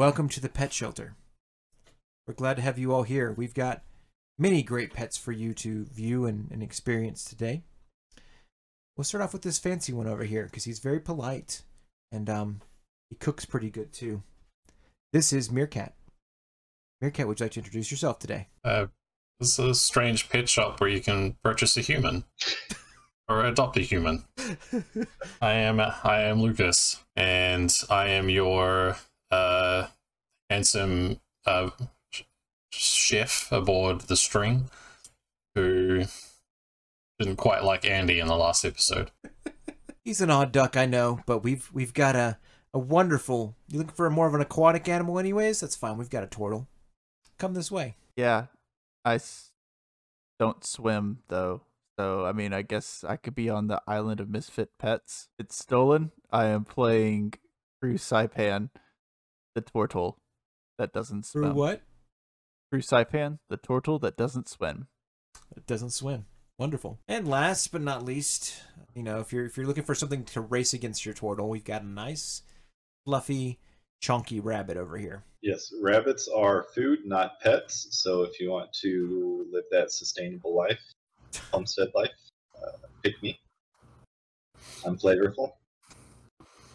Welcome to the pet shelter. We're glad to have you all here. We've got many great pets for you to view and, and experience today. We'll start off with this fancy one over here because he's very polite and um, he cooks pretty good too. This is Meerkat. Meerkat, would you like to introduce yourself today? Uh, this is a strange pet shop where you can purchase a human or adopt a human. I am I am Lucas, and I am your uh, handsome uh, chef aboard the String, who didn't quite like Andy in the last episode. He's an odd duck, I know, but we've we've got a a wonderful. You looking for more of an aquatic animal, anyways? That's fine. We've got a turtle. Come this way. Yeah, I s- don't swim though. So I mean, I guess I could be on the island of misfit pets. It's stolen. I am playing through Saipan, the turtle that doesn't swim. Through what? Through Saipan, the turtle that doesn't swim. It doesn't swim. Wonderful. And last but not least, you know, if you're if you're looking for something to race against your turtle, we've got a nice, fluffy, chunky rabbit over here. Yes, rabbits are food, not pets. So if you want to live that sustainable life, homestead life, uh, pick me. I'm flavorful.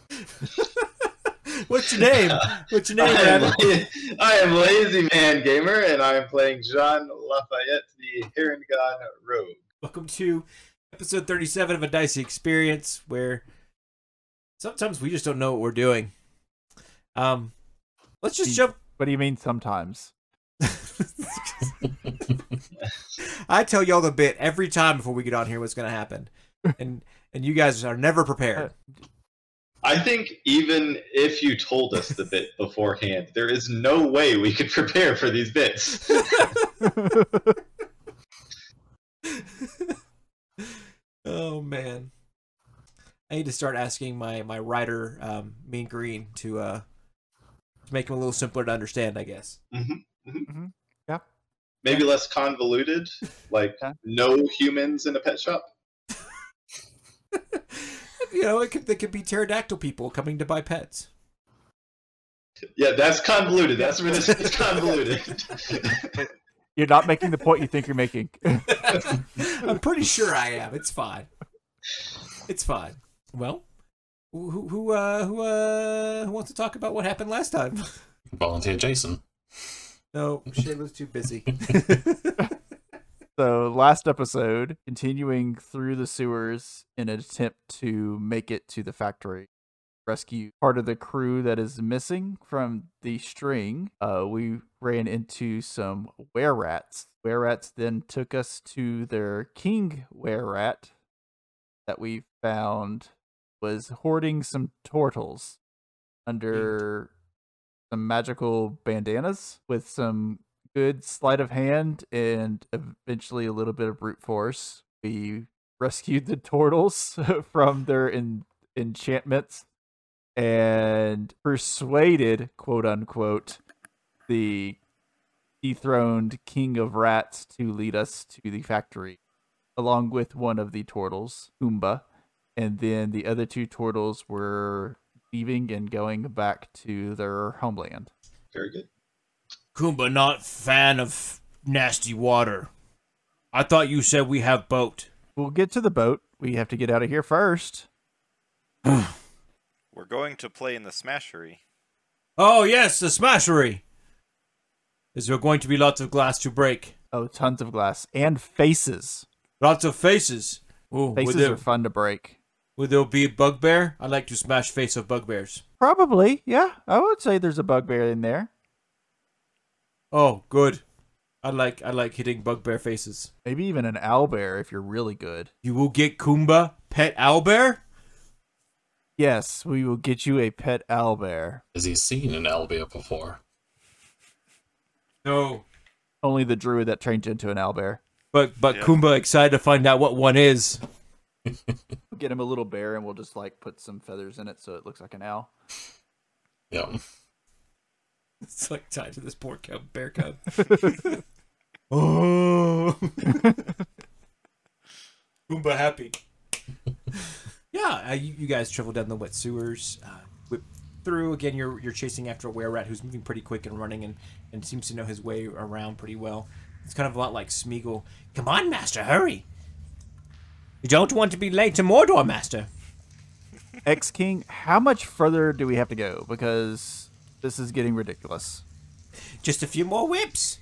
What's your name? What's your name, I am. I am Lazy Man Gamer, and I am playing Jean Lafayette, the Harengon Rogue. Welcome to episode 37 of a Dicey Experience, where sometimes we just don't know what we're doing. Um, let's just jump. What do you mean sometimes? I tell y'all the bit every time before we get on here what's going to happen, and and you guys are never prepared. I think even if you told us the bit beforehand, there is no way we could prepare for these bits. oh man, I need to start asking my my writer, um, Mean Green, to uh to make him a little simpler to understand. I guess. Yeah, Maybe less convoluted, like Yeah. no humans in a pet shop. you know, it could they could be pterodactyl people coming to buy pets. Yeah, that's convoluted. That's where this is convoluted. You're not making the point you think you're making. I'm pretty sure I am. It's fine. It's fine. Well, who who uh who uh who wants to talk about what happened last time? Volunteer Jason. No, Shayla's too busy. So last episode, continuing through the sewers in an attempt to make it to the factory, rescue part of the crew that is missing from the string. Uh, we ran into some were rats. Were rats then took us to their king were rat that we found was hoarding some turtles under some magical bandanas with some good sleight of hand and eventually a little bit of brute force. We rescued the turtles from their en- enchantments and persuaded, quote unquote, the dethroned king of rats to lead us to the factory, along with one of the turtles, Umba. And then the other two turtles were leaving and going back to their homeland. Very good. Kumba not fan of nasty water. I thought you said we have boat. We'll get to the boat. We have to get out of here first. We're going to play in the Smashery. Oh yes, the smashery. Is there going to be lots of glass to break? Oh, tons of glass and faces. Lots of faces. Ooh, would Faces there, are fun to break. would there be a bugbear? I like to smash face of bugbears. Probably, yeah. I would say there's a bugbear in there. Oh, good. I like I like hitting bugbear faces. Maybe even an owlbear if you're really good. You will get Kumba pet owlbear. Yes, we will get you a pet owlbear. Has he seen an owlbear before? No, Only the druid that changed into an owlbear. but but Yeah. Kumba excited to find out what one is. Get him a little bear and we'll just like put some feathers in it so it looks like an owl. Yeah. It's like tied to this poor cub, bear cub. oh, Kumba happy. yeah, uh, you, you guys travel down the wet sewers. Uh, whip, through. Again, you're you're chasing after a were rat who's moving pretty quick and running and, and seems to know his way around pretty well. It's kind of a lot like Smeagol. Come on, Master, hurry! You don't want to be late to Mordor, Master. X King, how much further do we have to go? Because this is getting ridiculous. Just a few more whips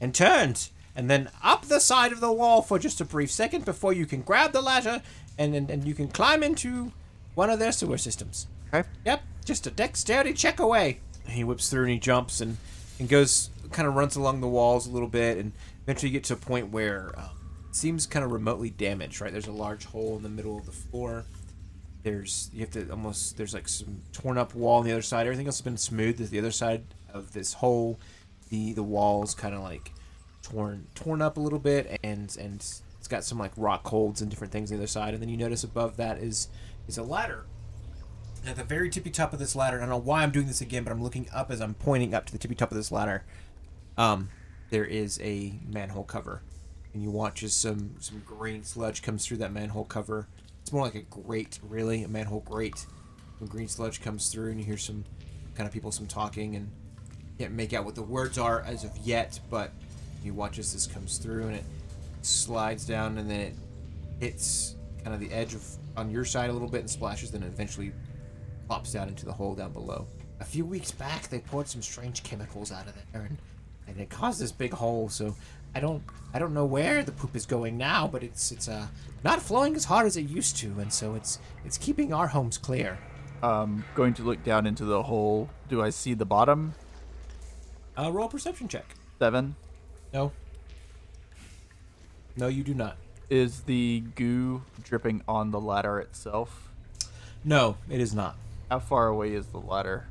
and turns, and then up the side of the wall for just a brief second before you can grab the ladder and, and, and you can climb into one of their sewer systems. Okay. Yep, just a dexterity check away. He whips through and he jumps and, and goes, kind of runs along the walls a little bit, and eventually you get to a point where um, it seems kind of remotely damaged, right? There's a large hole in the middle of the floor. There's, you have to almost, there's like some torn up wall on the other side. Everything else has been smooth. The other side of this hole. The, the walls kind of like torn, torn up a little bit, and, and it's got some like rock holds and different things on the other side. And then you notice above that is, is a ladder at the very tippy top of this ladder, I don't know why I'm doing this again, but I'm looking up as I'm pointing up to the tippy top of this ladder. Um, there is a manhole cover, and you watch as some some green sludge comes through that manhole cover. It's more like a grate, really, a manhole grate. When green sludge comes through, and you hear some kind of people some talking, and can't make out what the words are as of yet, but you watch as this comes through, and it slides down, and then it hits kind of the edge of on your side a little bit and splashes, then it eventually pops down into the hole down below. A few weeks back, they poured some strange chemicals out of there, and, and it caused this big hole. So I don't I don't know where the poop is going now, but it's it's uh not flowing as hard as it used to, and so it's it's keeping our homes clear. Um, going to look down into the hole. Do I see the bottom? Uh, roll perception check. Seven. No. No, you do not. Is the goo dripping on the ladder itself? No, it is not. How far away is the ladder?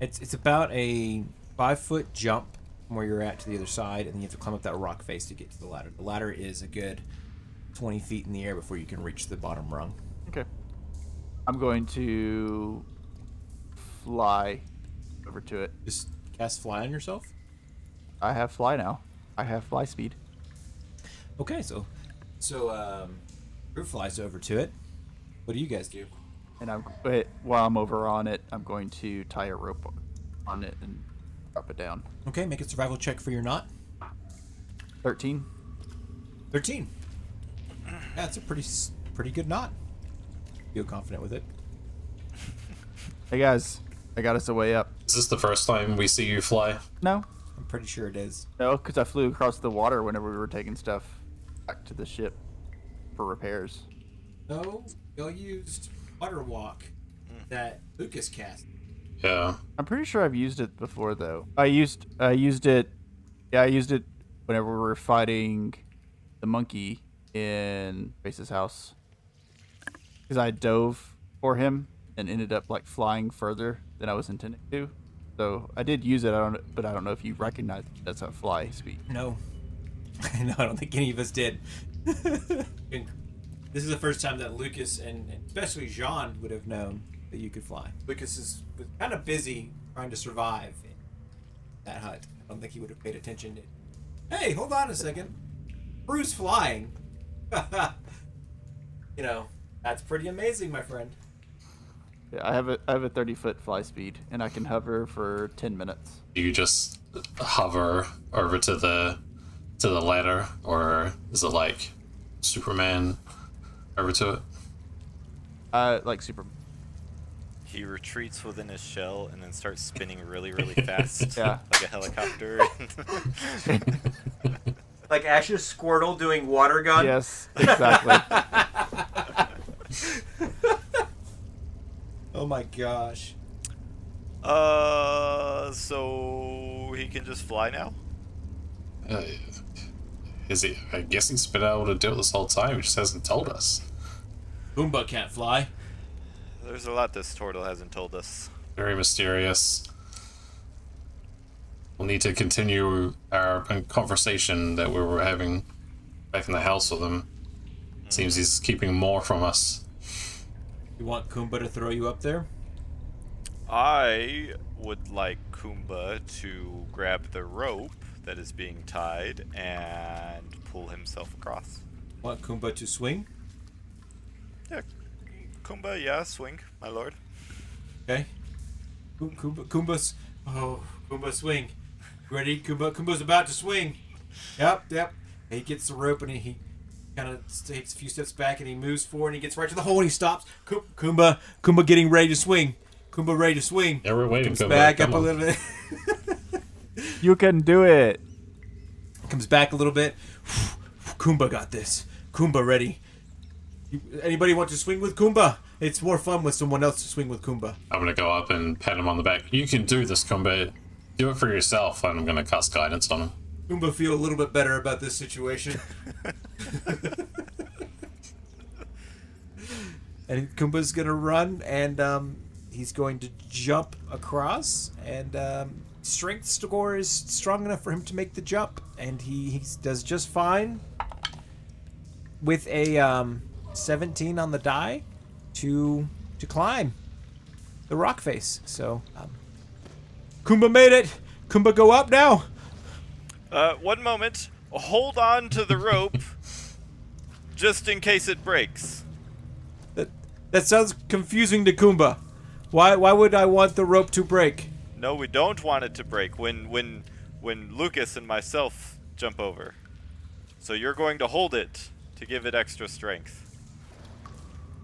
It's it's about a five foot jump from where you're at to the other side, and then you have to climb up that rock face to get to the ladder. The ladder is a good twenty feet in the air before you can reach the bottom rung. Okay. I'm going to fly over to it. Just cast fly on yourself. I have fly now. I have fly speed. Okay, so so um, Crew flies over to it. What do you guys do? And I'm wait, while I'm over on it, I'm going to tie a rope on it and drop it down. Okay, make a survival check for your knot. Thirteen. Thirteen. That's a pretty pretty good knot. Feel confident with it. Hey guys, I got us a way up. Is this the first time we see you fly? No, I'm pretty sure it is. no, because I flew across the water whenever we were taking stuff back to the ship for repairs. No, y'all used water walk that Lucas cast. Yeah. I'm pretty sure I've used it before though. I used I used it. Yeah, I used it whenever we were fighting the monkey in Face's house. Because I dove for him and ended up like flying further than I was intending to. So I did use it. I don't, but I don't know if you recognize that's a fly speed. No. no, I don't think any of us did. This is the first time that Lucas and and especially Jean would have known that you could fly. Lucas is was kind of busy trying to survive in that hut. I don't think he would have paid attention to. Hey, hold on a second. Bruce flying. you know, that's pretty amazing, my friend. Yeah, I have a I have a 30 foot fly speed and I can hover for 10 minutes. You just hover over to the to the ladder, or is it like Superman over to it? Uh, like super. He retreats within his shell and then starts spinning really, really fast. Yeah. Like a helicopter. Like Ash's Squirtle doing water gun. Yes, exactly. Oh my gosh. uh, so he can just fly now? Uh, is he? I guess he's been able to do it this whole time. He just hasn't told us. Kumba can't fly. There's a lot this turtle hasn't told us. Very mysterious. We'll need to continue our conversation that we were having back in the house with him. Hmm. Seems he's keeping more from us. You want Kumba to throw you up there? I would like Kumba to grab the rope that is being tied and pull himself across. Want Kumba to swing? Yeah, Kumba, yeah, swing, my lord. Okay. Kumba, Kumba's. Oh, Kumba swing. Ready? Kumba, Kumba's about to swing. Yep, yep. He gets the rope and he, he kind of takes a few steps back and he moves forward and he gets right to the hole and he stops. Kumba, Kumba getting ready to swing. Kumba ready to swing. Yeah, we're waiting. Comes Kumba. back Come up a little bit. You can do it. Comes back a little bit. Kumba got this. Kumba ready. You, anybody want to swing with Kumba? It's more fun with someone else to swing with Kumba. I'm gonna go up and pat him on the back. You can do this, Kumba. Do it for yourself. And I'm gonna cast guidance on him. Kumba feel a little bit better about this situation. and Kumba's gonna run, and um, he's going to jump across, and um, strength score is strong enough for him to make the jump, and he, he does just fine with a um, 17 on the die to to climb the rock face. So um, Kumba made it. Kumba, go up now. Uh, one moment. Hold on to the rope, just in case it breaks. That that sounds confusing to Kumba. Why why would I want the rope to break? No, we don't want it to break when when when Lucas and myself jump over. So you're going to hold it to give it extra strength.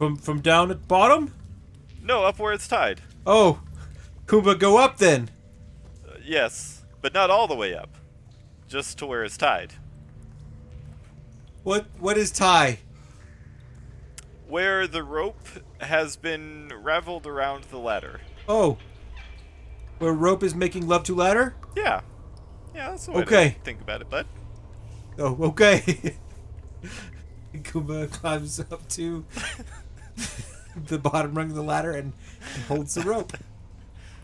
From from down at bottom? No, up where it's tied. Oh, Kumba, go up then. Uh, yes, but not all the way up. Just to where it's tied. What what is tie? Where the rope has been raveled around the ladder. Oh, where rope is making love to ladder? Yeah. Yeah, that's the way Okay. think about it, bud. Oh, okay. Kumba climbs up to the bottom rung of the ladder and holds the rope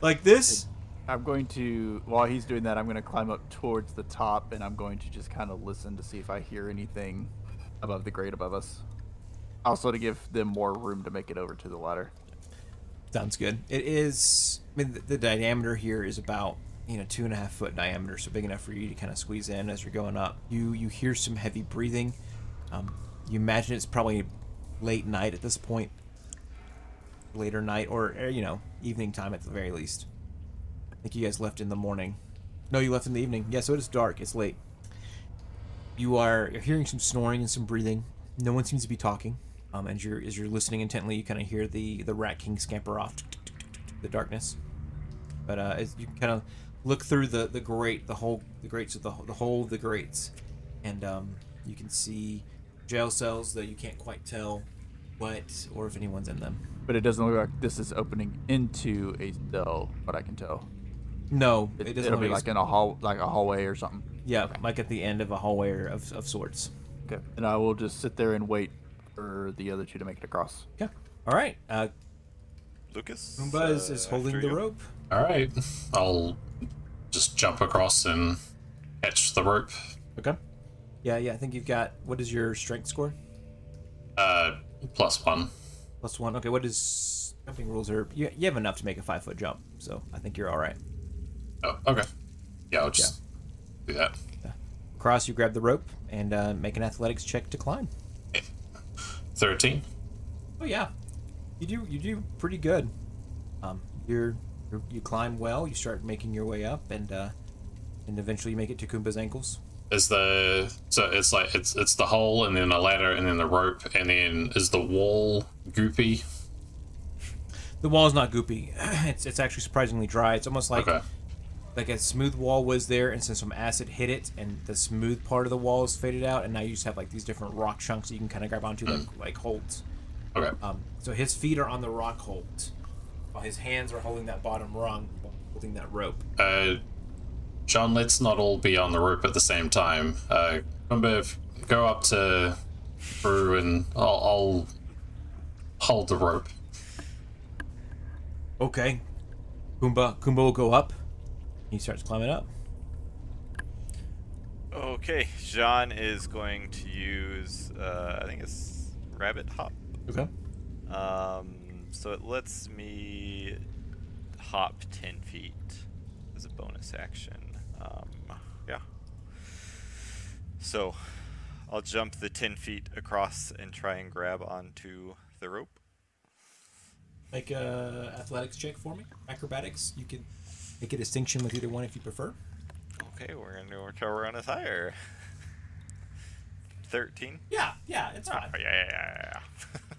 like this. I'm going to, while he's doing that, I'm going to climb up towards the top and I'm going to just kind of listen to see if I hear anything above the grate above us. Also, to give them more room to make it over to the ladder. Sounds good. It is. I mean, the, the diameter here is about you know two and a half foot diameter, so big enough for you to kind of squeeze in as you're going up. You you hear some heavy breathing. Um, you imagine it's probably late night at this point, later night or uh, you know evening time at the very least. I think you guys left in the morning. No, you left in the evening. Yeah, so it is dark. It's late. You are hearing some snoring and some breathing. No one seems to be talking. Um, as you're as you're listening intently, you kind of hear the the rat king scamper off the darkness. But uh, as you kind of look through the the grate, the whole the grates of the the whole of the grates, and um, you can see jail cells that you can't quite tell what or if anyone's in them. But it doesn't look like this is opening into a cell, what I can tell. No, It, it doesn't. it'll be like in a hall, like a hallway or something. yeah, like at the end of a hallway or of of sorts. Okay. And I will just sit there and wait for the other two to make it across. Yeah. All right. Uh, Lucas? Kumba is, uh, is holding the you. rope. All right. I'll just jump across and catch the rope. Okay. Yeah, yeah. I think you've got. What is your strength score? Uh, plus one. Plus one. Okay. What is jumping rules? Are you, you have enough to make a five foot jump, so I think you're all right. Oh, okay. Yeah, I'll just do that. Cross. You grab the rope and uh, make an athletics check to climb. Thirteen. Oh yeah, you do. You do pretty good. Um, you're, you're you climb well. You start making your way up, and uh, and eventually you make it to Kumba's ankles. Is the so it's like it's it's the hole and then a ladder and then the rope and then is the wall goopy? The wall's not goopy. It's it's actually surprisingly dry. It's almost like Okay. like a smooth wall was there, and since some acid hit it, and the smooth part of the wall is faded out, and now you just have like these different rock chunks that you can kind of grab onto, like like holds. Okay. Um, so his feet are on the rock hold, while his hands are holding that bottom rung, holding that rope. Uh, John, let's not all be on the rope at the same time. Uh, remember, if, go up to Crew and I'll, I'll hold the rope. Okay. Kumba Kumba will go up. He starts climbing up. Okay, John is going to use, uh, I think it's Rabbit Hop. Okay. Um, so it lets me hop 10 feet as a bonus action. Um, yeah. So I'll jump the 10 feet across and try and grab onto the rope. make a athletics check for me. Acrobatics. You can make a distinction with either one if you prefer. Okay, we're gonna do our on a higher. Thirteen. Yeah, yeah, it's Oh, fine. yeah, yeah, yeah,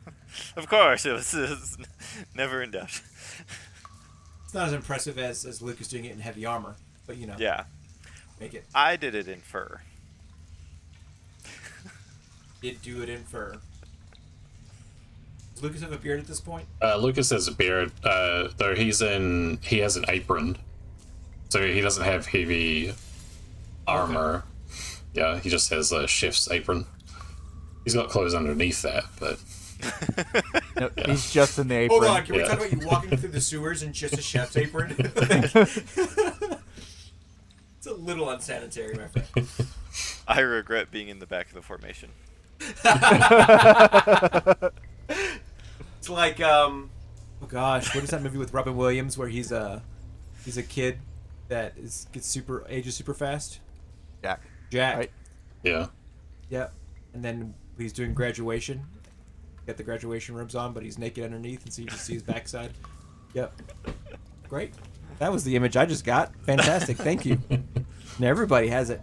yeah. of course, it was, it was never in doubt. It's not as impressive as, as Lucas doing it in heavy armor, but you know, Yeah, make it. I did it in fur. Did do it in fur. Does Lucas have a beard at this point? Uh, Lucas has a beard, uh, though he's in. He has an apron, so he doesn't have heavy armor. Yeah, he just has a chef's apron. He's got clothes underneath that, but No, He's just in the apron. Hold on, can we Yeah. talk about you walking through the sewers in just a chef's apron? it's a little unsanitary, my friend. I regret being in the back of the formation. It's like um, oh gosh, what is that movie with Robin Williams where he's a he's a kid that is gets super ages super fast? Jack. Jack. Right. yeah. Yep. And then he's doing graduation. Got the graduation robes on, but he's naked underneath, and so you just see his backside. Yep. Great. That was the image I just got. Fantastic. Thank you. Now everybody has it.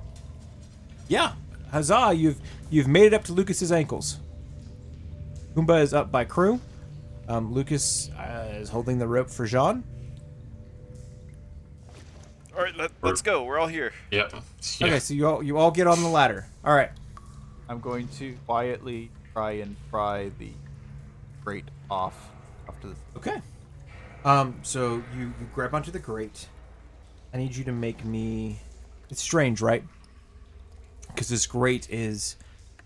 Yeah. Huzzah! You've you've made it up to Lucas's ankles. Kumba is up by crew. Um, Lucas uh, is holding the rope for Jean. All right, let, let's go. We're all here. Yep. Yeah. Okay, so you all you all get on the ladder. All right. I'm going to quietly try and pry the grate off after this. Okay. Um, so you, you grab onto the grate. I need you to make me. It's strange, right? Because this grate is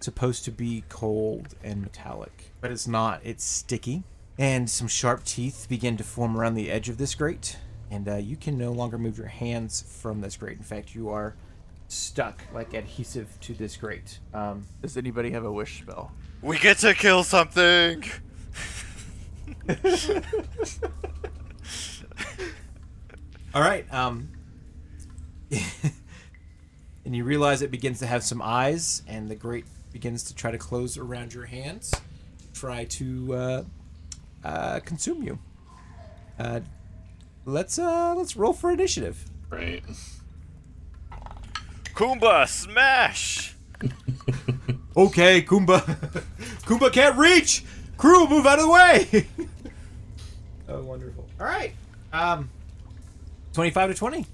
supposed to be cold and metallic, but it's not. It's sticky, and some sharp teeth begin to form around the edge of this grate, and uh, you can no longer move your hands from this grate. In fact, you are stuck like adhesive to this grate. Um, Does anybody have a wish spell? We get to kill something. All right. Um, and you realize it begins to have some eyes, and the grate begins to try to close around your hands, try to uh, uh, consume you. Uh, let's uh, let's roll for initiative. Right. Kumba, smash! Okay, Kumba. Kumba can't reach. Crew, move out of the way. oh, wonderful. All right. Um, twenty-five to twenty.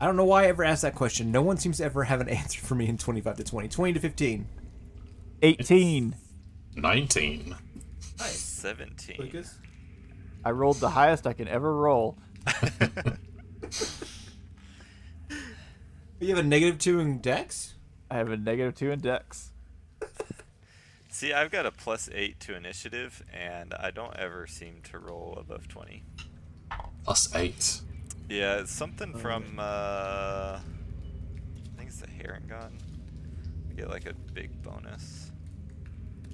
I don't know why I ever asked that question. No one seems to ever have an answer for me in twenty-five to twenty. Twenty to fifteen. 18. Nineteen. Nice. Seventeen. Lucas. I rolled the highest I can ever roll. You have a negative two in Dex. I have a negative 2 in dex. See, I've got a plus eight to initiative, and I don't ever seem to roll above twenty. Plus eight. Yeah, it's something from uh, I think it's the Harengon. You get like a big bonus.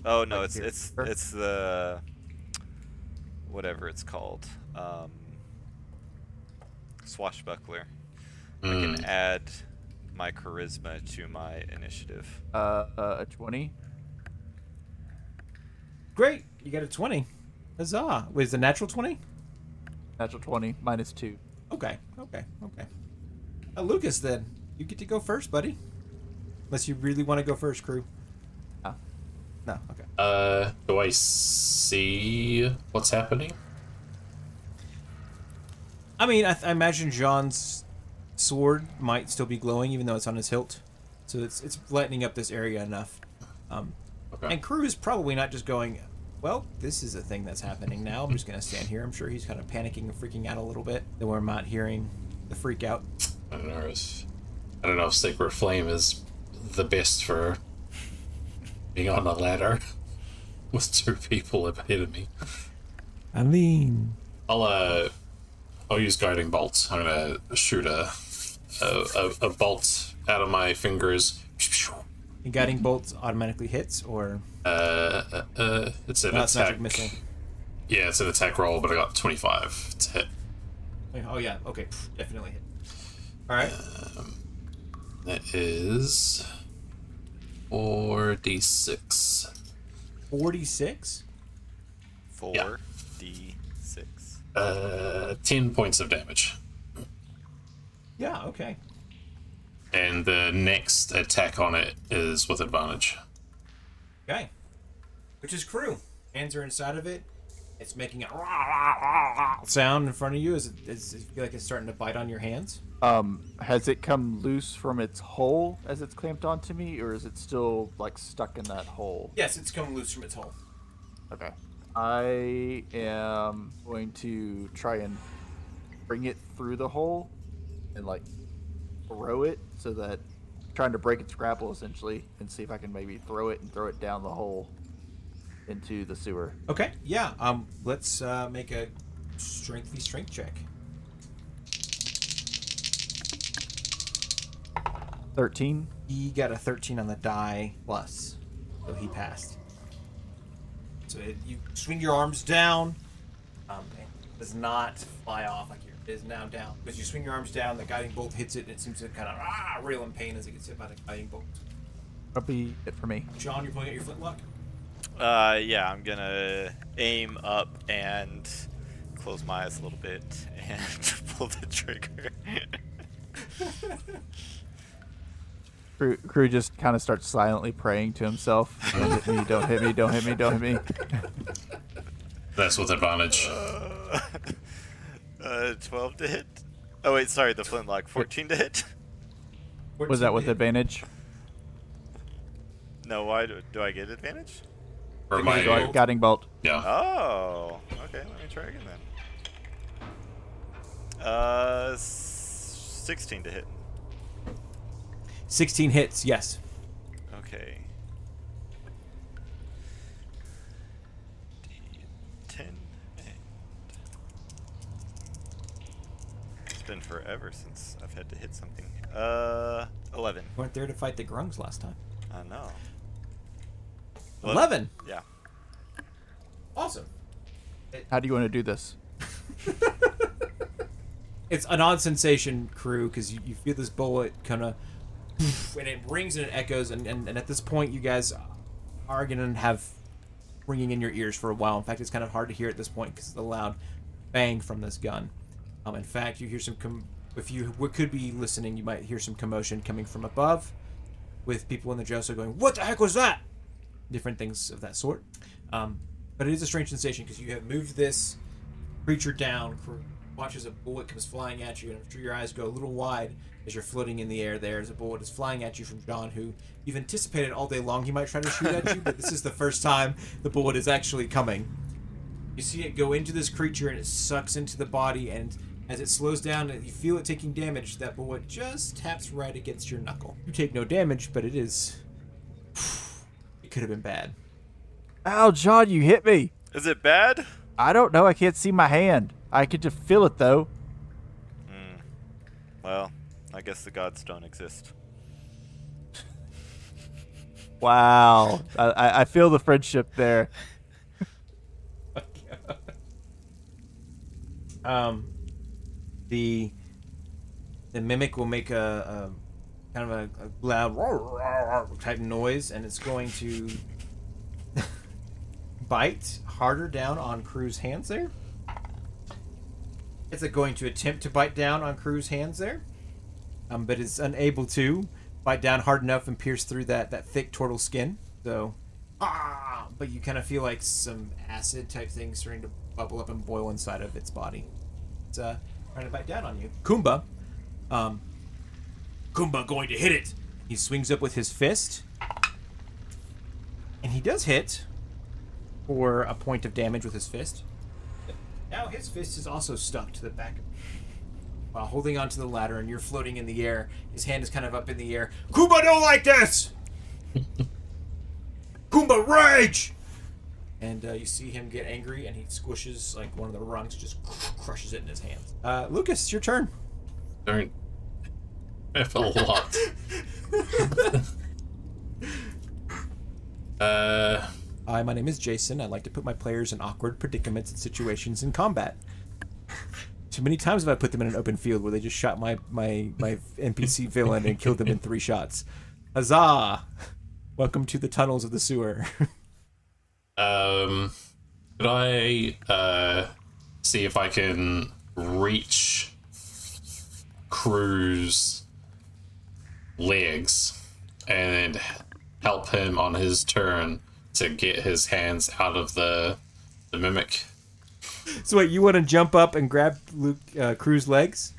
Oh no, Like it's it's it's the whatever it's called. Um, swashbuckler. I Mm. can add my charisma to my initiative. Uh, uh, a 20. Great. You got a twenty. Huzzah! Was the natural twenty? Natural 20, minus 2. Okay. Okay. Okay. Uh, Lucas, then you get to go first, buddy. Unless you really want to go first, crew. Ah. No. Okay. Uh, do I see what's happening? I mean, I, th- I imagine John's sword might still be glowing, even though it's on his hilt. So it's it's lightening up this area enough. Um, Okay. and Crew is probably not just going, well, this is a thing that's happening now. I'm just gonna stand here. I'm sure he's kind of panicking and freaking out a little bit. That we're not hearing the freak out. I don't know if I don't know if Sacred Flame is the best for being on a ladder with two people ahead of me. I mean, I'll uh, I'll use guiding bolts. I'm gonna shoot a a, a, a bolt out of my fingers. The guiding bolts automatically hits, or Uh, uh, uh it's an no, it's attack. missile. Yeah, it's an attack roll, but I got 25 to hit. Oh yeah, okay, definitely hit. All right. That is 4d6. 46. Four D six. Uh, 10 points of damage. Yeah, okay. And the next attack on it is with advantage. Okay. Which is crew. Hands are inside of it. It's making a sound in front of you. Is it, is it feel like it's starting to bite on your hands? Um, has it come loose from its hole as it's clamped onto me, or is it still like stuck in that hole? Yes, it's come loose from its hole. Okay. I am going to try and bring it through the hole and like throw it so that trying to break its grapple essentially and see if I can maybe throw it and throw it down the hole into the sewer. Okay, yeah. Um, let's uh, make a strengthy strength check. 13. He got a 13 on the die plus, so he passed. So it, you swing your arms down. Um, it does not fly off like it is now down. Because you swing your arms down, the guiding bolt hits it, and it seems to kind of ah, reel in pain as it gets hit by the guiding bolt. That'll be it for me. John, you're pulling out your flintlock. Uh, yeah, I'm gonna aim up and close my eyes a little bit and pull the trigger. Crew, crew just kind of starts silently praying to himself. Don't hit me, don't hit me, don't hit me, don't hit me. That's with advantage. uh, 12 to hit. Oh wait, sorry, the flintlock. 14 to hit. Was that with Fourteen advantage? No, why do, do I get advantage? For Okay, go my, ahead. Guiding bolt. yeah. Oh, okay. Let me try again then. Uh, 16 to hit. 16 hits, yes. Okay. D10 and it's been forever since I've had to hit something. Uh, 11. You weren't there to fight the grungs last time. I know. 11. Yeah. Awesome. How do you want to do this? It's an odd sensation, crew, because you, you feel this bullet kind of, and it rings and it echoes, and, and, and at this point, you guys are going to have ringing in your ears for a while. In fact, it's kind of hard to hear at this point because of the loud bang from this gun. Um, in fact, you hear some, if you could be listening, you might hear some commotion coming from above with people in the Joso going, What the heck was that? Different things of that sort. Um, but it is a strange sensation because you have moved this creature down. Watch as a bullet comes flying at you, and your eyes go a little wide as you're floating in the air there as a bullet is flying at you from John, who you've anticipated all day long he might try to shoot at you, but this is the first time the bullet is actually coming. You see it go into this creature and it sucks into the body, and as it slows down and you feel it taking damage, that bullet just taps right against your knuckle. You take no damage, but it is. It could have been bad. Ow, John, you hit me. Is it bad? I don't know. I can't see my hand. I could just feel it though. Hmm. Well, I guess the gods don't exist. Wow. I, I I feel the friendship there. um, the the mimic will make a, a kind of a, a loud type noise, and it's going to bite harder down on Crew's hands there. It's going to attempt to bite down on Crew's hands there, um, but it's unable to bite down hard enough and pierce through that that thick turtle skin. So, ah! But you kind of feel like some acid type thing starting to bubble up and boil inside of its body. It's uh, trying to bite down on you. Kumba, um, Kumba going to hit it. He swings up with his fist, and he does hit for a point of damage with his fist. Now his fist is also stuck to the back while holding onto the ladder, and you're floating in the air. His hand is kind of up in the air. Kumba don't like this. Kumba rage. And uh, you see him get angry, and he squishes like one of the rungs, just crushes it in his hands. Uh, Lucas, your turn. Don't. F a lot. uh, Hi, my name is Jason. I like to put my players in awkward predicaments and situations in combat. Too many times have I put them in an open field where they just shot my my my NPC villain and killed them in three shots. Huzzah! Welcome to the tunnels of the sewer. Um, Could I uh, see if I can reach Crew's legs and help him on his turn to get his hands out of the the mimic? So wait, you want to jump up and grab Luke uh, Crew's legs?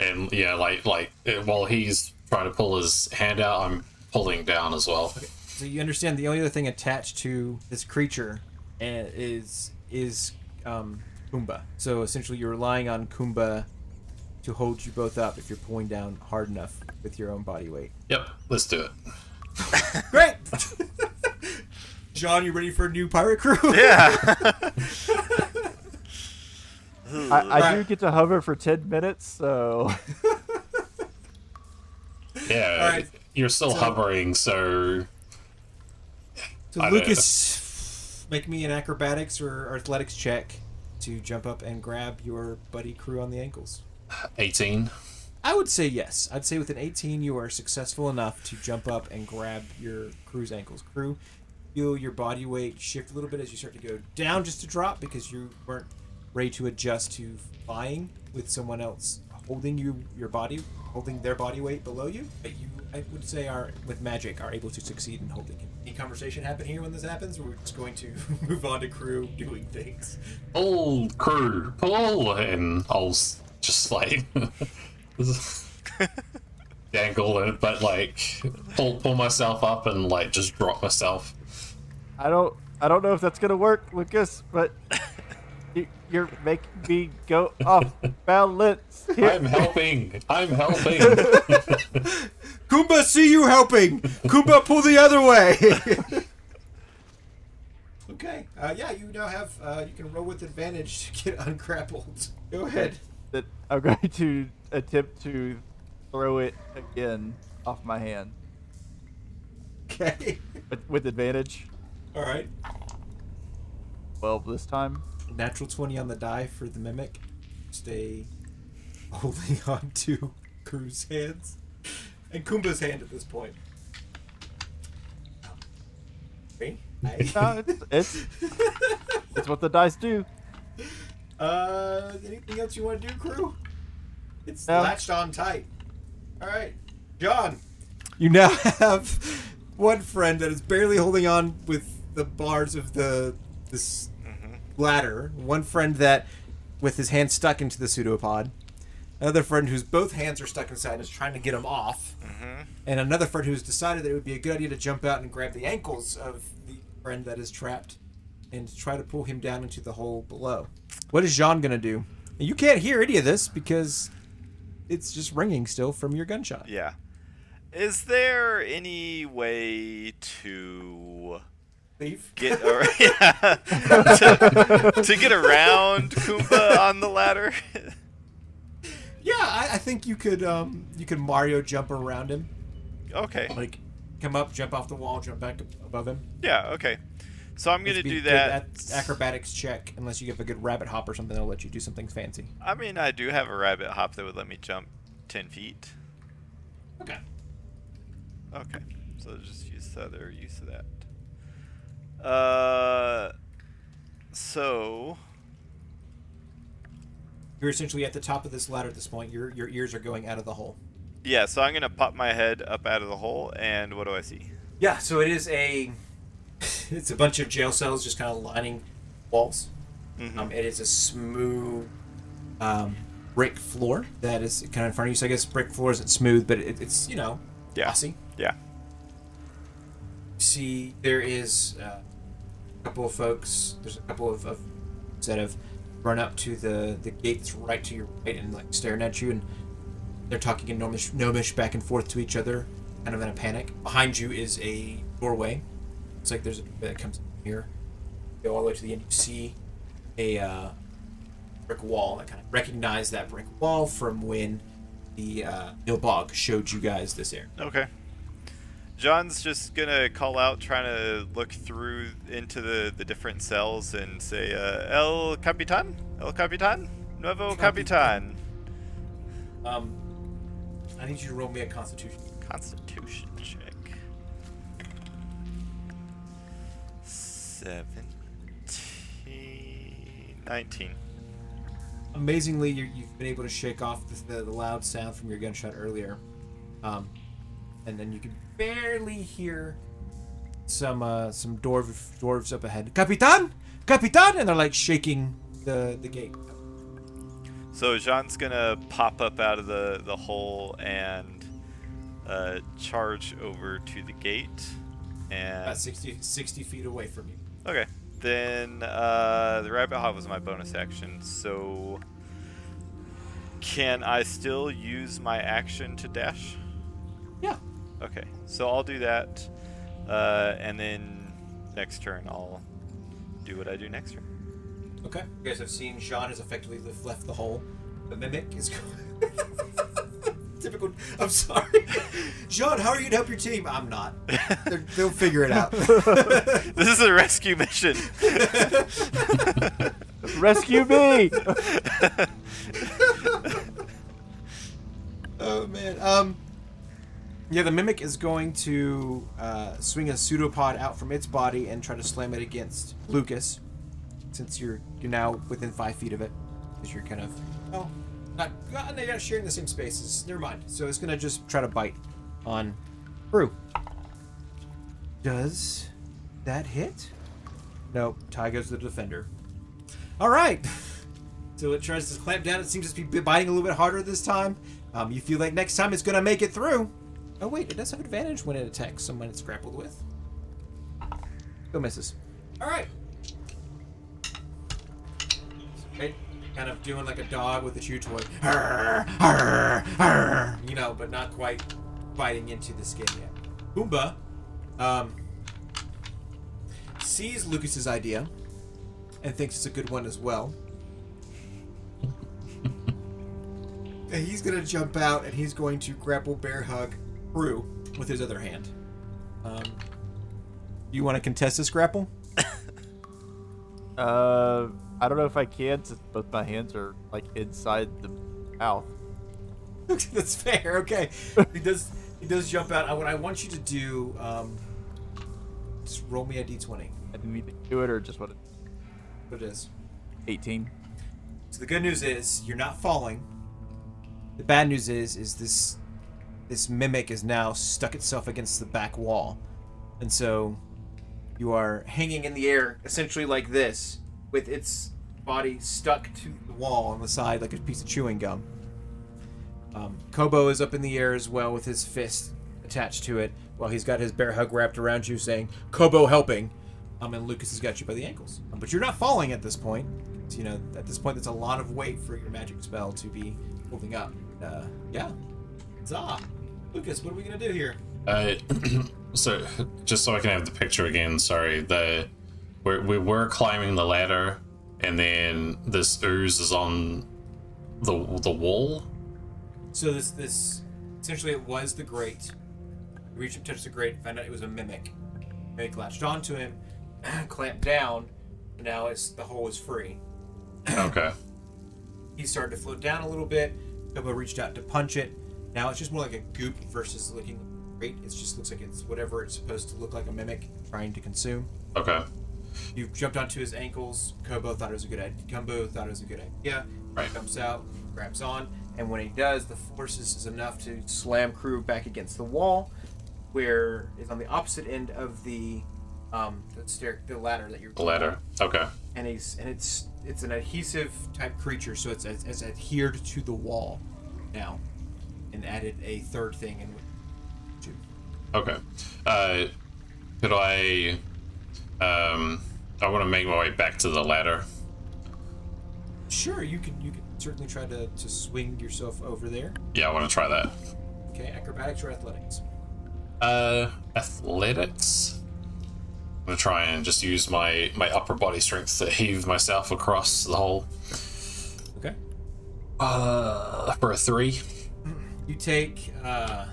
And yeah, like like while he's trying to pull his hand out, I'm pulling down as well. So you understand the only other thing attached to this creature uh, is is um, Kumba. So essentially, you're relying on Kumba to hold you both up if you're pulling down hard enough with your own body weight. Yep, let's do it. Great. John, you ready for a new pirate crew? Yeah. I, I do get to hover for 10 minutes, so. Yeah, Alright, you're still so- hovering, so So I Lucas, make me an acrobatics or athletics check to jump up and grab your buddy crew on the ankles. 18. I would say yes. I'd say with an 18, you are successful enough to jump up and grab your crew's ankles. Crew, feel your body weight shift a little bit as you start to go down just to drop because you weren't ready to adjust to flying with someone else holding you your body holding their body weight below you but you i would say are with magic are able to succeed in holding him any conversation happen here when this happens or we're just going to move on to crew doing things Old crew, pull! And I'll just like dangle it, but like pull, pull myself up and like just drop myself. I don't I don't know if that's gonna work, Lucas, but you, you're making me go off balance. Here. I'm helping! I'm helping! Kumba, see you helping. Kumba, pull the other way. okay. Uh, yeah, you now have. Uh, you can roll with advantage to get ungrappled. Go ahead. that I'm going to attempt to throw it again off my hand Okay. with, with advantage. All right. Twelve this time. Natural twenty on the die for the mimic. Stay holding on to Crew's hands and Kumba's hand at this point. Okay. I- No, it's, it's it's what the dice do. Uh, anything else you want to do, crew? It's No. latched on tight. All right, John. You now have one friend that is barely holding on with the bars of the this ladder. One friend that, with his hand stuck into the pseudopod. Another friend whose both hands are stuck inside and is trying to get him off. Mm-hmm. And another friend who's decided that it would be a good idea to jump out and grab the ankles of the friend that is trapped and try to pull him down into the hole below. What is Jean gonna do? You can't hear any of this because it's just ringing still from your gunshot. yeah. Is there any way to Leave. get or, yeah, to, to get around Kumba on the ladder? Yeah, I, I think you could um you could Mario jump around him, okay. like come up, jump off the wall, jump back above him. Yeah. Okay. So I'm gonna do good that. acrobatics check, unless you have a good rabbit hop or something that'll let you do something fancy. I mean, I do have a rabbit hop that would let me jump ten feet. Okay. Okay, so just use the other use of that. Uh, so You're essentially at the top of this ladder at this point. Your your ears are going out of the hole. yeah, so I'm gonna pop my head up out of the hole, and what do I see? Yeah, so it is a it's a bunch of jail cells just kind of lining walls. Mm-hmm. Um, it is a smooth um, brick floor that is kind of in front of you. So I guess brick floor isn't smooth, but it, it's you know Yeah. glossy. Yeah. See, there is uh, a couple of folks. There's a couple of, of that have run up to the the gate that's right to your right and like staring at you, and they're talking in gnomish, gnomish back and forth to each other, kind of in a panic. Behind you is a doorway. It's like there's a that comes in here. Go all the way to the end. You see a uh, brick wall. I kind of recognize that brick wall from when the uh, Nilbog showed you guys this area. Okay. John's just gonna call out, trying to look through into the, the different cells and say, uh, "El Capitan, El Capitan, Nuevo Capitan." Um, I need you to roll me a Constitution. Constitution check. Seventeen. 19. amazingly you, you've been able to shake off the, the, the loud sound from your gunshot earlier um, and then you can barely hear some uh, some dwarf, dwarves up ahead capitan capitan and they're like shaking the the gate So Jean's gonna pop up out of the, the hole and uh, charge over to the gate. And about 60, 60 feet away from you okay, then uh, the rabbit hop was my bonus action. So can I still use my action to dash? yeah Okay, so I'll do that, uh, and then next turn I'll do what I do next turn. okay you guys have seen jean has effectively left, left the hole the mimic is going typical i'm sorry jean how are you to help your team i'm not They're, they'll figure it out this is a rescue mission. Rescue me! Oh man. Um. Yeah, the mimic is going to uh, swing a pseudopod out from its body and try to slam it against Lucas, since you're you're now within five feet of it, because you're kind of oh, not they're not sharing the same spaces. Never mind. So it's gonna just try to bite on Brew. Does that hit? Nope. Tie goes to the defender. All right. So it tries to clamp down. It seems to be biting a little bit harder this time. Um, you feel like next time it's gonna make it through. Oh wait, it does have advantage when it attacks someone it's grappled with. Still misses. All right. Okay, kind of doing like a dog with a chew toy. Arr, arr, arr, you know, but not quite biting into the skin yet. Boomba, um, sees Lucas's idea and thinks it's a good one as well. And he's gonna jump out and he's going to grapple bear hug Brew with his other hand. Um, you want to contest this grapple? Uh, I don't know if I can since both my hands are like inside the mouth. That's fair. Okay, he does. He does jump out. Uh, What I want you to do, um, just roll me a d20. I didn't need to do it or just what? It, What it is. 18. So the good news is you're not falling. The bad news is is this this mimic is now stuck itself against the back wall, and so you are hanging in the air essentially like this, with its body stuck to the wall on the side like a piece of chewing gum. Um, Kobo is up in the air as well with his fist attached to it, while he's got his bear hug wrapped around you, saying "Kobo helping." Um, and Lucas has got you by the ankles, um, but you're not falling at this point. You know, at this point, that's a lot of weight for your magic spell to be holding up. Uh, yeah. Zah. Lucas, what are we gonna do here? Uh, so just so I can have the picture again. Sorry, the we're, we were climbing the ladder, and then this ooze is on the the wall. So this this essentially it was the grate. You reached up, touched the grate, found out it was a mimic. Mimic latched onto him, clamped down. and Now it's the hole is free. Okay. He started to float down a little bit. Kobo reached out to punch it. Now it's just more like a goop versus looking great. It just looks like it's whatever it's supposed to look like a mimic trying to consume. Okay. You jumped onto his ankles. Kobo thought it was a good idea. Kumbo thought it was a good idea. Right. Jumps out, grabs on, and when he does, the force is enough to slam Crew back against the wall, where is on the opposite end of the um the stair the ladder that you're The ladder. Okay. and he's and it's it's an adhesive type creature, so it's, it's, it's adhered to the wall now, and added a third thing in. Okay. Uh, could I? Um, I want to make my way back to the ladder. Sure, you can you can certainly try to, to swing yourself over there. Yeah, I want to try that. Okay, acrobatics or athletics. Uh, athletics. I'm gonna try and just use my my upper body strength to heave myself across the hole. Okay. Uh, for a three. You take uh,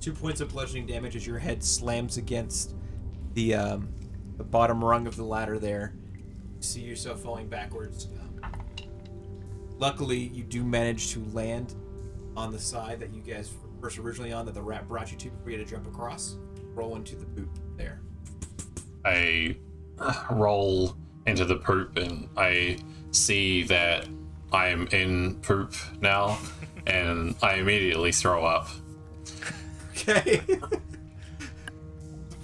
two points of bludgeoning damage as your head slams against the um, the bottom rung of the ladder. There, you see yourself falling backwards. Um, luckily, you do manage to land on the side that you guys were first originally on, that the rat brought you to before you had to jump across. Roll into the boot there. I roll into the poop, and I see that I'm in poop now, and I immediately throw up. Okay.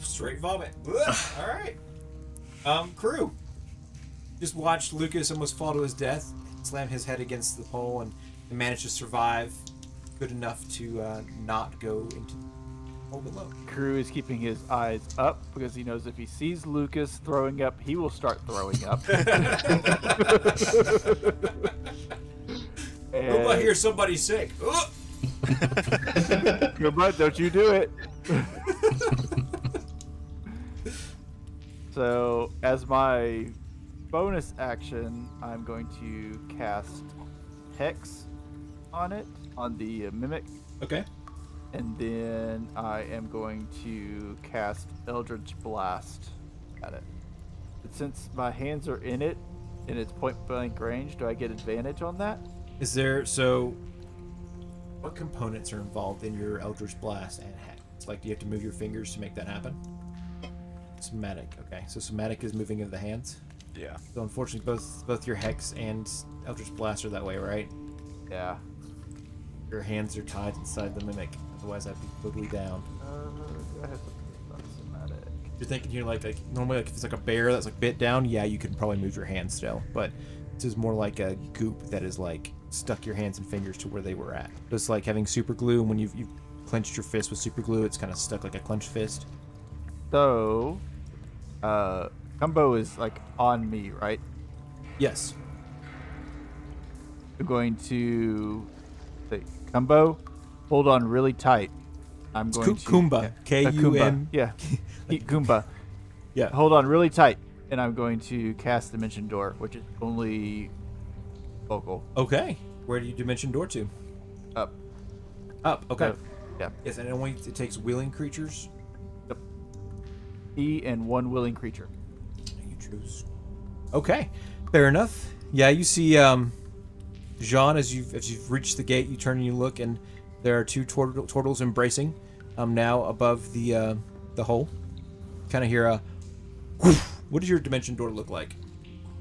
Straight vomit. All right. Um, crew. Just watched Lucas almost fall to his death, slam his head against the pole, and, and managed to survive good enough to uh, not go into the hole below. Crew is keeping his eyes up because he knows if he sees Lucas throwing up, he will start throwing up. Oh, I And- hear somebody sick. Ugh. Come on, don't you do it. so, as my bonus action, I'm going to cast Hex on it, on the uh, Mimic, Okay. And then I am going to cast Eldritch Blast at it. But since my hands are in it, and it's point blank range, do I get advantage on that? Is there so? What components are involved in your Eldritch Blast and Hex? It's like, do you have to move your fingers to make that happen? Somatic. Okay, so somatic is moving of the hands. Yeah. So unfortunately, both both your Hex and Eldritch Blast are that way, right? Yeah. Your hands are tied inside the mimic. Otherwise, I'd be totally down. Uh, do I have something? You're thinking here like like normally like if it's like a bear that's like bit down, yeah, you can probably move your hands still. But this is more like a goop that is like stuck your hands and fingers to where they were at. Just like having super glue, and when you've you've clenched your fist with super glue, it's kind of stuck like a clenched fist. So, uh, Kumbo is like on me, right? Yes. I'm going to say, Kumbo, hold on really tight. I'm It's going to Kumba. K U M. Yeah, Kumba. Yeah. Hold on really tight, and I'm going to cast Dimension Door, which is only vocal Okay. Where do you dimension door to? up. Up. Okay. So, yeah, Yes, and it only it takes willing creatures. he and one willing creature. You choose. Okay, fair enough. Yeah, you see, um, Jean, as you've as you've reached the gate, you turn and you look, and there are two turtle, turtles embracing. Um, now above the uh, the hole. Kind of hear a. What does your dimension door look like?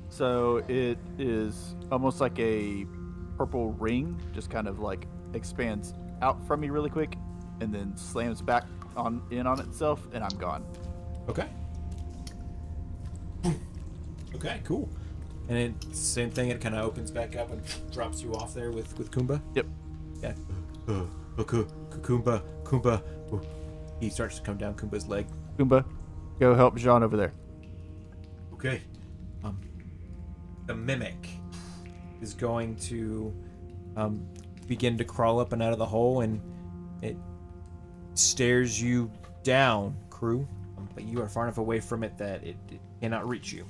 So it is almost like a purple ring, just kind of like expands out from me really quick, and then slams back on in on itself, and I'm gone. Okay. Okay, cool. And it same thing. It kind of opens back up and drops you off there with with Kumba. Yep. Yeah. Uh, uh, Ku- Ku- Kumba, Kumba. Uh, He starts to come down Kumba's leg. Goomba, go help Jean over there. Okay. Um, the mimic is going to um, begin to crawl up and out of the hole, and it stares you down, crew. Um, but you are far enough away from it that it, it cannot reach you.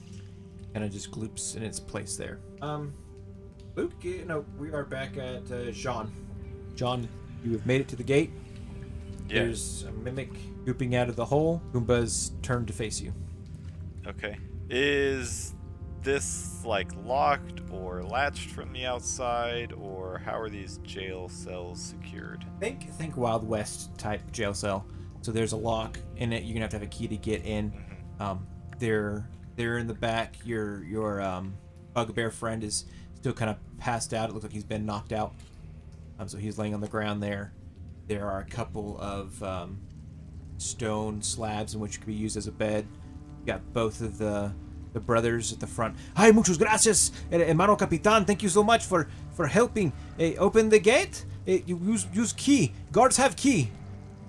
Kind of just gloops in its place there. Um, Luke, no, we are back at uh, Jean. John, you have made it to the gate. Yeah. There's a mimic gooping out of the hole. Goomba's turned to face you. Okay. Is this like locked or latched from the outside, or how are these jail cells secured? Think think Wild West type jail cell. So there's a lock in it. You're gonna have to have a key to get in. Um, they're they're in the back. Your your um, bugbear friend is still kind of passed out. It looks like he's been knocked out. Um, so he's laying on the ground there. There are a couple of um, stone slabs in which could be used as a bed. You got both of the the brothers at the front. Hi, muchos gracias, eh, hermano capitán. Thank you so much for for helping. Eh, open the gate. Eh, you use use key. Guards have key.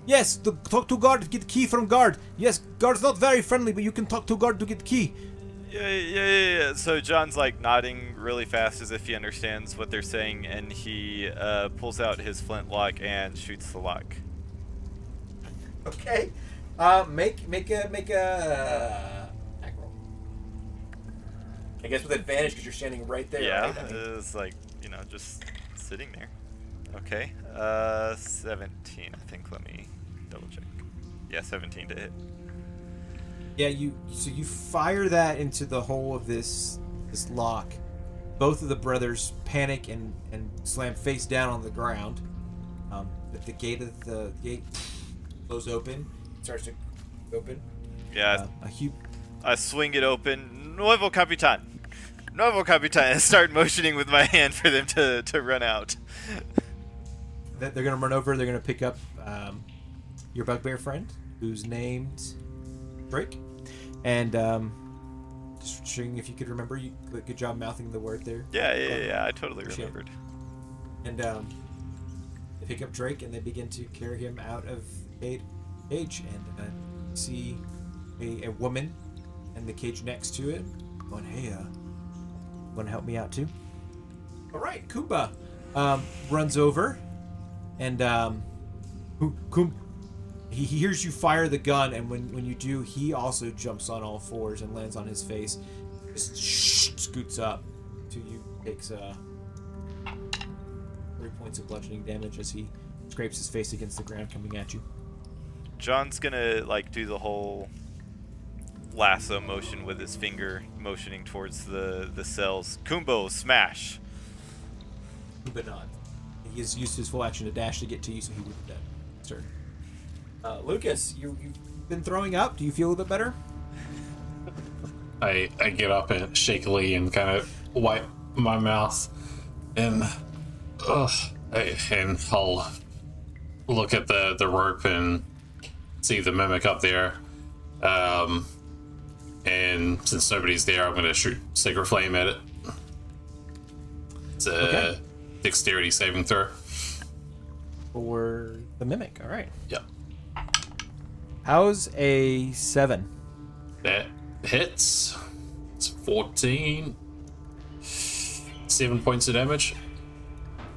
Yes, to, talk to guard. Get key from guard. Yes, guard's not very friendly, but you can talk to guard to get key. Yeah, yeah, yeah, yeah. So John's like nodding really fast as if he understands what they're saying, and he uh, pulls out his flintlock and shoots the lock. Okay. Uh, make make a make a attack roll. I guess with advantage because you're standing right there. yeah, right? I mean- it's like you know just sitting there. Okay, uh, 17. I think. Let me double check. Yeah, 17 to hit. Yeah, you so you fire that into the hole of this this lock. Both of the brothers panic and and slam face down on the ground. Um, but the gate of the gate blows open, starts to open. Yeah, Uh, a huge. I swing it open. Nuevo Capitan. Nuevo Capitan. And start motioning with my hand for them to, to run out. That they're gonna run over. They're gonna pick up um, your bugbear friend, who's named Drake, and um, just checking if you could remember. You good job mouthing the word there. Yeah, yeah, yeah. I totally Appreciate it. remembered. And um, they pick up Drake and they begin to carry him out of the cage. And uh, you see a, a woman and the cage next to it going, "Hey, uh, want to help me out too?" All right, Kumba um, runs over and um, he he hears you fire the gun, and when, when you do, he also jumps on all fours and lands on his face. Just scoots up to you, takes uh, three points of bludgeoning damage as he scrapes his face against the ground coming at you. John's gonna like do the whole lasso motion with his finger, motioning towards the the cells. Kumbo smash. But not. He has used his full action to dash to get to you, so he would have done. Sir. Uh, Lucas, you, you've been throwing up. Do you feel a bit better? I I get up and shakily and kind of wipe my mouth and ugh, I, and I'll look at the the rope and see the mimic up there. Um, and since nobody's there, I'm gonna shoot sacred flame at it. It's a Okay. dexterity saving throw. For the mimic. All right. Yep, How's a seven? that hits. It's 14. Seven points of damage.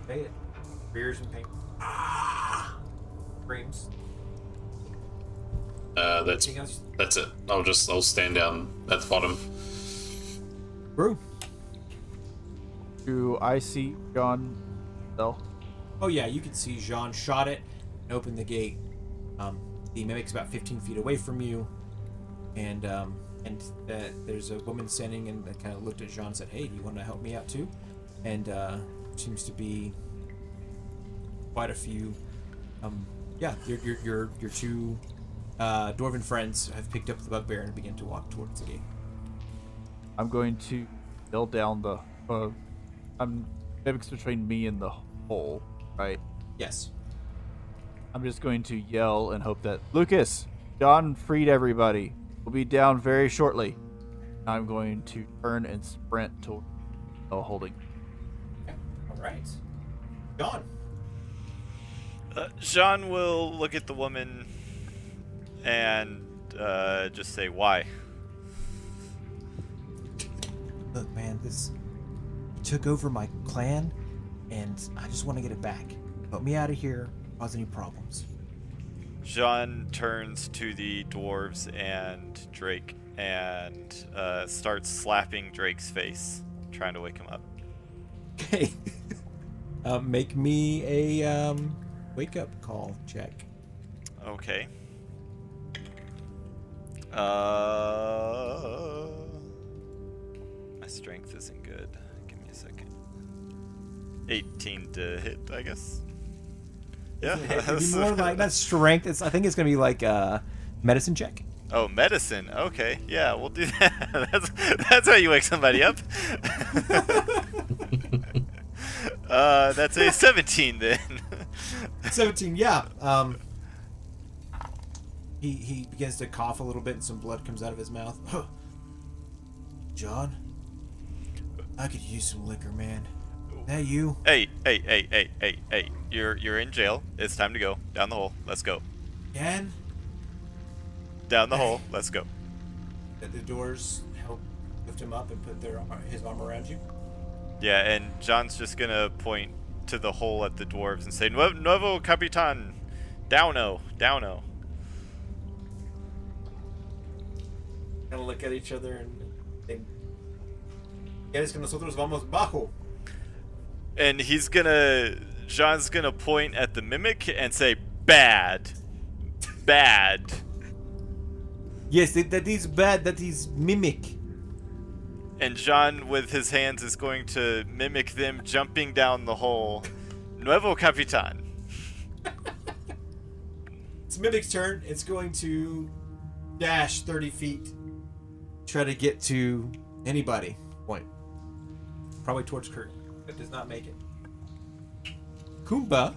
Okay, it rears in pain. Screams. Uh, that's that's it. I'll just I'll stand down at the bottom. Brew. Do I see John? No. Oh yeah, you can see Jean shot it and opened the gate. Um, the mimic's about 15 feet away from you, and um, and that there's a woman standing and that kind of looked at Jean and said, "Hey, do you want to help me out too?" And uh, seems to be quite a few. Um, yeah, your your your, your two uh, dwarven friends have picked up the bugbear and begin to walk towards the gate. I'm going to kneel down the. Uh, I'm mimics between me and the hole, right? Yes. I'm just going to yell and hope that Lucas, John freed everybody. We'll be down very shortly. I'm going to turn and sprint to oh, holding. Okay. All right. John. Uh, Jean will look at the woman and uh, just say, "Why?" Look, man, this took over my clan, and I just want to get it back. Put me out of here. Cause any problems? Jean turns to the dwarves and Drake and uh, starts slapping Drake's face, trying to wake him up. Okay. um, make me a um, wake up call check. Okay. Uh, my strength isn't good. Give me a second. 18 to hit, I guess. Yeah. It'd be more like not strength. It's I think it's gonna be like a medicine check. Oh, medicine. Okay, yeah, we'll do that. that's that's how you wake somebody up. uh, that's a 17 then. Seventeen. Yeah. Um. He he begins to cough a little bit, and some blood comes out of his mouth. John, I could use some liquor, man. That you? hey, hey, hey, hey, hey, hey! You're you're in jail. It's time to go down the hole. Let's go Again? down the hole. Let's go. That the doors help lift him up and put their his arm around you. Yeah, and John's just gonna point to the hole at the dwarves and say, "Nuevo, Nuevo Capitan, downo, downo." Kind of look at each other and think. ¿Quieres que nosotros vamos bajo? And he's gonna, John's gonna point at the mimic and say, "Bad, bad." Yes, that, that is bad. That is mimic. And John, with his hands, is going to mimic them jumping down the hole. Nuevo Capitan. It's mimic's turn. It's going to dash 30 feet try to get to anybody. Point. Probably towards Kurt, but does not make it. Kumba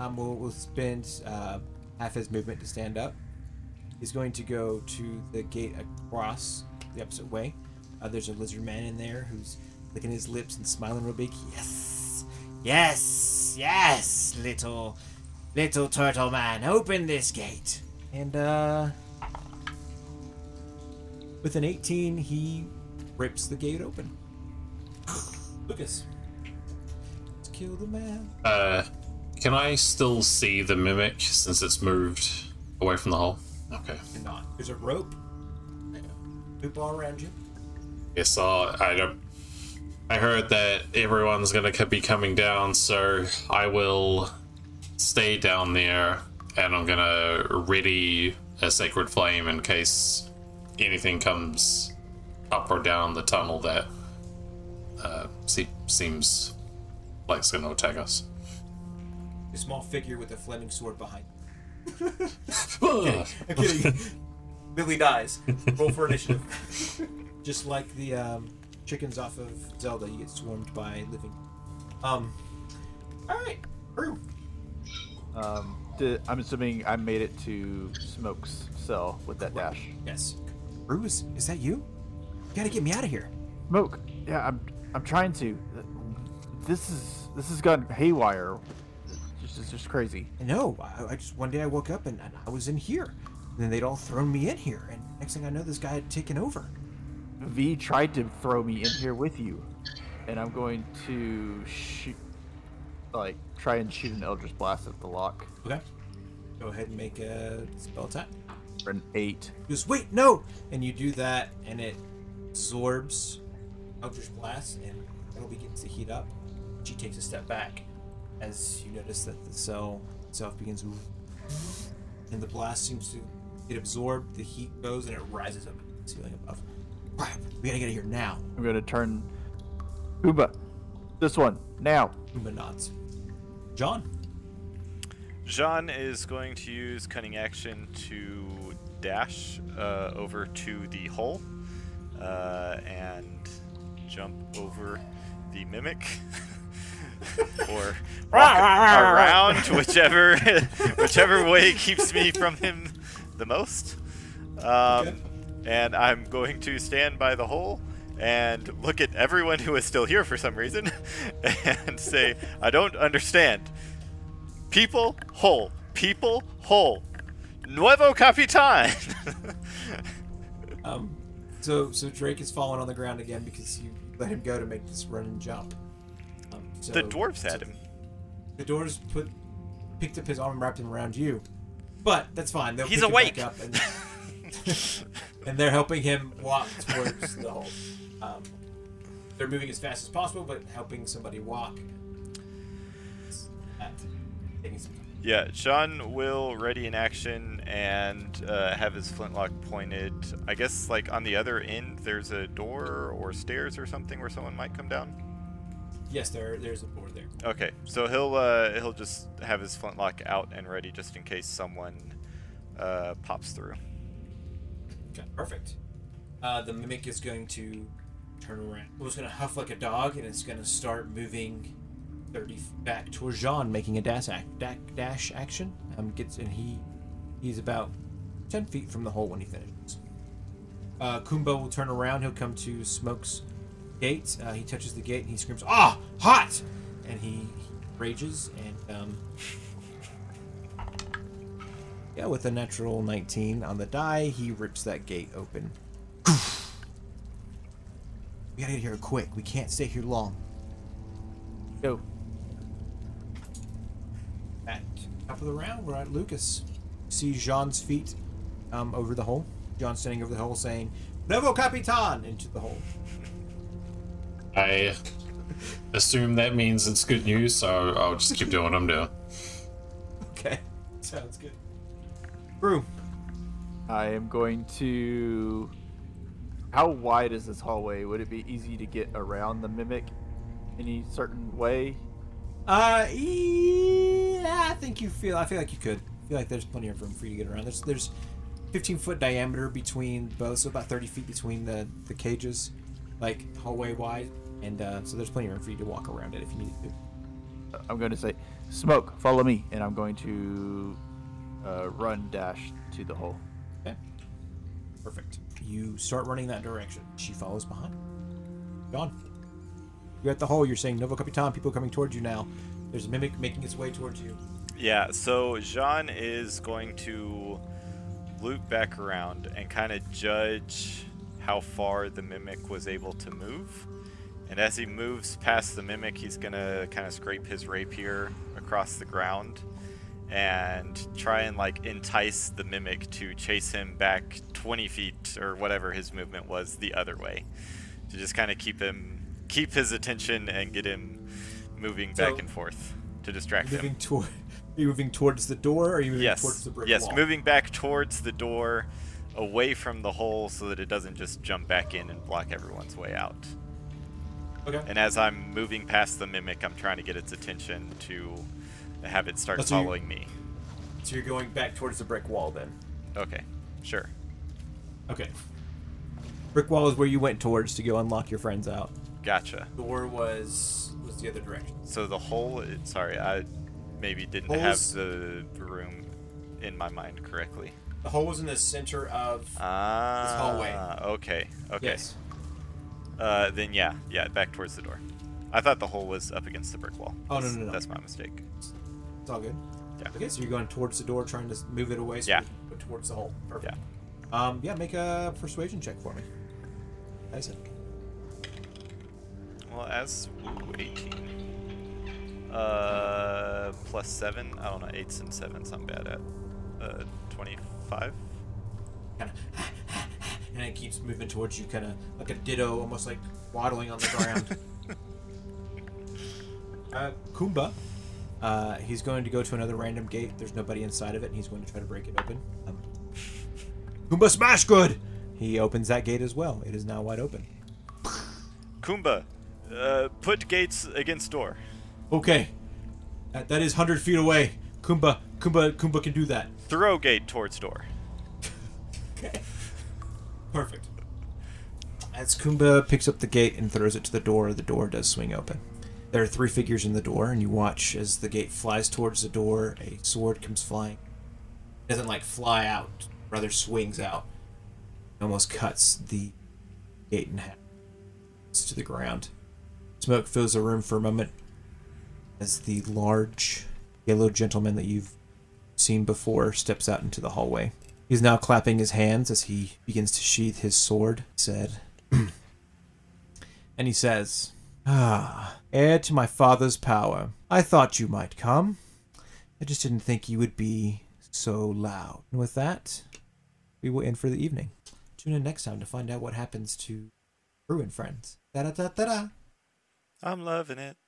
um, will, will spend uh, half his movement to stand up. He's going to go to the gate across the opposite way. Uh, there's a lizard man in there who's licking his lips and smiling real big. Yes, yes, yes, little, little turtle man, open this gate. And uh, with an 18, he rips the gate open. Lucas, kill the man. Uh, can I still see the mimic since it's moved away from the hole? Okay. You're not. There's a rope. Loop all around you. Yes, uh, I don't. I heard that everyone's gonna be coming down, so I will stay down there, and I'm gonna ready a sacred flame in case anything comes up or down the tunnel that uh, se- seems like it's gonna attack us. A small figure with a flaming sword behind. Ugh. I'm kidding. Billy dies. Roll for initiative. Just like the um, chickens off of Zelda, you get swarmed by living. Um. All right, Brew. Um, did, I'm assuming I made it to Smoke's cell with that dash. Yes. Brew is is that you? You gotta get me out of here. Smoke. Yeah, I'm. I'm trying to. This is. This has gone haywire. It's just, just crazy. I know. I, I just one day I woke up and, and I was in here. And then they'd all thrown me in here, and next thing I know, this guy had taken over. V tried to throw me in here with you, and I'm going to shoot, like, try and shoot an Eldritch Blast at the lock Okay. Go ahead and make a spell attack. for an eight. Just wait, no! And you do that, and it absorbs Eldritch Blast, and it'll begin to heat up. She takes a step back as you notice that the cell itself begins to. And the blast seems to get absorbed, the heat goes, and it rises up to the ceiling above. Crap, we gotta get out of here now. I'm going to turn. Uba, this one now. Uma nods. John? Jean is going to use cunning action to dash uh, over to the hole uh, and jump over the mimic. or walk around whichever whichever way keeps me from him the most. Um, Okay. And I'm going to stand by the hole and look at everyone who is still here for some reason and say, I don't understand. People, hole. People, hole. Nuevo Capitan! Um, so so Drake is falling on the ground again because you let him go to make this run and jump. So, the dwarves had him. The dwarves put picked up his arm and wrapped him around you, but that's fine. They'll He's pick him awake. back up and, and they're helping him walk towards the hole. Um, they're moving as fast as possible, but helping somebody walk. That taking some time. Yeah, Sean will ready in action and uh, have his flintlock pointed. I guess like on the other end, there's a door or stairs or something where someone might come down. Yes, there there's a board there. Okay, so he'll uh, he'll just have his flintlock out and ready just in case someone uh, pops through. Okay, perfect. Uh, the mimic is going to turn around. Well, it's going to huff like a dog, and it's going to start moving 30 f- back towards Jean, making a dash act, dash, action. Um, gets and he he's about 10 feet from the hole when he finishes. Uh, Kumbo will turn around. He'll come to Smoke's gate. Uh, he touches the gate and he screams, "Ah, hot!" And he, he rages and um, yeah, with a natural 19 on the die, he rips that gate open. we gotta get here quick. We can't stay here long. Go. At top of the round, we're at Lucas. See Jean's feet um, over the hole. John standing over the hole saying, Novo Capitan! into the hole. I assume that means it's good news, so I'll just keep doing what I'm doing. Okay, sounds good. Brew. I am going to. How wide is this hallway? Would it be easy to get around the mimic any certain way? Uh, yeah, I think you feel. I feel like you could. I feel like there's plenty of room for you to get around. There's, there's, 15 foot diameter between both, so about 30 feet between the the cages, like hallway wide, and uh, so there's plenty of room for you to walk around it if you need to. I'm going to say, smoke, follow me, and I'm going to uh, run dash to the hole. Okay. Perfect. You start running that direction. She follows behind. Gone. You're at the hole. You're saying Novo Capitan. People coming towards you now. There's a mimic making its way towards you. Yeah, so Jean is going to loop back around and kind of judge how far the mimic was able to move. And as he moves past the mimic, he's going to kind of scrape his rapier across the ground and try and like entice the mimic to chase him back 20 feet or whatever his movement was the other way. To just kind of keep him keep his attention and get him moving So- back and forth to distract him. Moving toward. Are you moving towards the door, or are you moving Yes. towards the brick yes, wall? moving back towards the door, away from the hole, so that it doesn't just jump back in and block everyone's way out. Okay. And as I'm moving past the mimic, I'm trying to get its attention to have it start Oh, so following me. So you're going back towards the brick wall then. Okay, sure. Okay. Brick wall is where you went towards to go unlock your friends out. Gotcha. The door was was the other direction. So the hole. Sorry, I maybe didn't Holes- have the room in my mind correctly. The hole was in the center of. Ah. hallway. Okay. Okay. Yes. Uh, then yeah, yeah, back towards the door. I thought the hole was up against the brick wall. Oh, no, That's- no, no. That's my mistake. It's all good. Yeah. Okay, so you're going towards the door, trying to move it away. So Yeah. go towards the hole. Perfect. Um, yeah, make a persuasion check for me. Tyson. Well, as ooh, 18. Uh, plus seven. I don't know. Eights and sevens. I'm bad at. Uh, 25. Kind of, and it keeps moving towards you, kind of like a ditto, almost like waddling on the ground. uh, Kumba. Uh, he's going to go to another random gate. There's nobody inside of it, and he's going to try to break it open. Um, Kumba smash good. He opens that gate as well. It is now wide open. Kumba, uh, put gates against door. Okay, that, that is hundred feet away. Kumba, Kumba, Kumba can do that. Throw gate towards door. Okay. Perfect. As Kumba picks up the gate and throws it to the door, the door does swing open. There are three figures in the door, and you watch as the gate flies towards the door. A sword comes flying. It doesn't like fly out, rather swings out. It almost cuts the gate in half. It's to the ground. Smoke fills the room for a moment as the large yellow gentleman that you've seen before steps out into the hallway. He's now clapping his hands as he begins to sheath his sword. He said, and he says, Ah, heir to my father's power. I thought you might come. I just didn't think you would be so loud. And with that, we will end for the evening. Tune in next time to find out what happens to crew and friends. Da da da da da. I'm loving it.